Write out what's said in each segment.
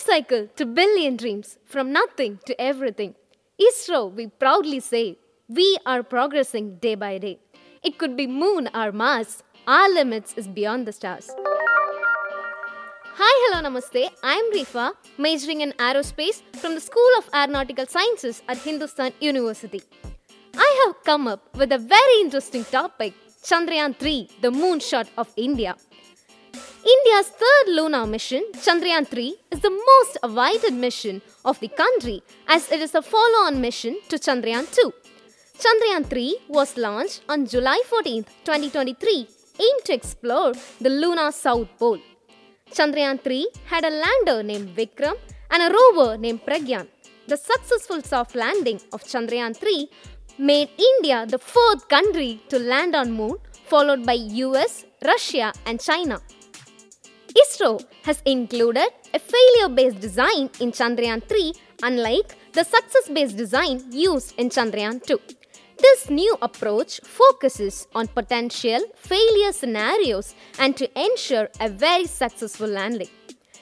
tricycle to billion dreams, from nothing to everything. ISRO, we proudly say, we are progressing day by day. It could be moon or Mars, our limits is beyond the stars. Hi, hello, namaste. I'm Reefa, majoring in aerospace from the School of Aeronautical Sciences at Hindustan University. I have come up with a very interesting topic Chandrayaan 3, the moonshot of India. India's third lunar mission, Chandrayaan 3, is the most awaited mission of the country as it is a follow on mission to Chandrayaan 2. Chandrayaan 3 was launched on July 14, 2023, aimed to explore the lunar south pole. Chandrayaan 3 had a lander named Vikram and a rover named Pragyan. The successful soft landing of Chandrayaan 3 made India the fourth country to land on moon followed by US, Russia and China. ISRO has included a failure-based design in Chandrayaan 3 unlike the success-based design used in Chandrayaan 2. This new approach focuses on potential failure scenarios and to ensure a very successful landing.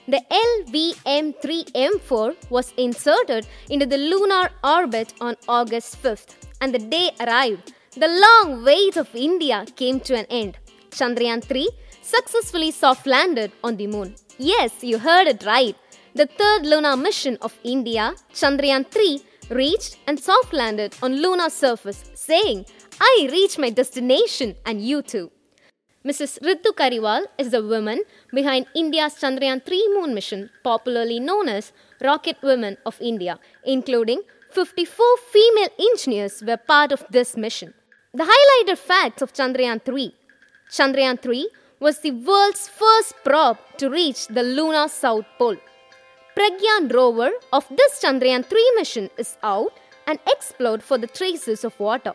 The LVM3M4 was inserted into the lunar orbit on August 5th, and the day arrived. The long wait of India came to an end. Chandrayaan 3 successfully soft landed on the moon. Yes, you heard it right. The third lunar mission of India, Chandrayaan 3, reached and soft landed on lunar surface, saying, I reached my destination and you too. Mrs. Ritu Karidhal is the woman behind India's Chandrayaan 3 moon mission, popularly known as Rocket Women of India, including 54 female engineers were part of this mission. The highlighted facts of Chandrayaan 3 Chandrayaan 3 was the world's first probe to reach the lunar south pole. Pragyan rover of this Chandrayaan 3 mission is out and explored for the traces of water.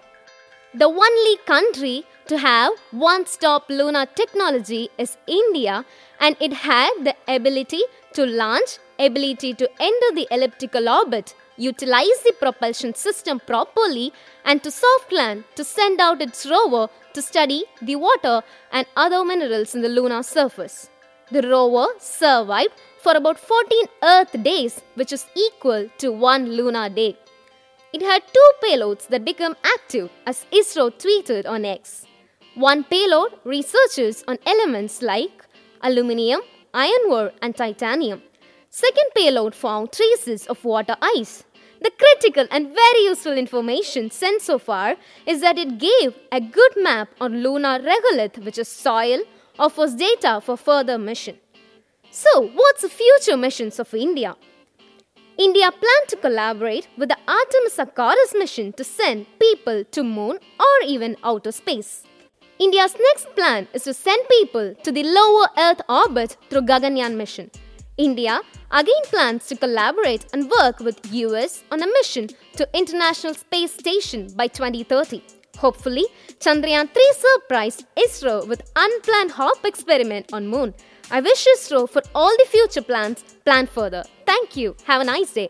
The only country to have one stop lunar technology is India, and it had the ability to launch, ability to enter the elliptical orbit, utilize the propulsion system properly, and to soft land to send out its rover to study the water and other minerals in the lunar surface. The rover survived for about 14 Earth days, which is equal to one lunar day. It had two payloads that became active, as ISRO tweeted on X. One payload researches on elements like aluminium, iron ore, and titanium. Second payload found traces of water ice. The critical and very useful information sent so far is that it gave a good map on lunar regolith, which is soil, offers data for further mission. So, what's the future missions of India? India planned to collaborate with the Artemis Accords mission to send people to moon or even outer space. India's next plan is to send people to the lower Earth orbit through Gaganyaan mission. India again plans to collaborate and work with US on a mission to International Space Station by 2030. Hopefully, Chandrayaan 3 surprised ISRO with unplanned hop experiment on moon. I wish ISRO for all the future plans plan further. Thank you. Have a nice day.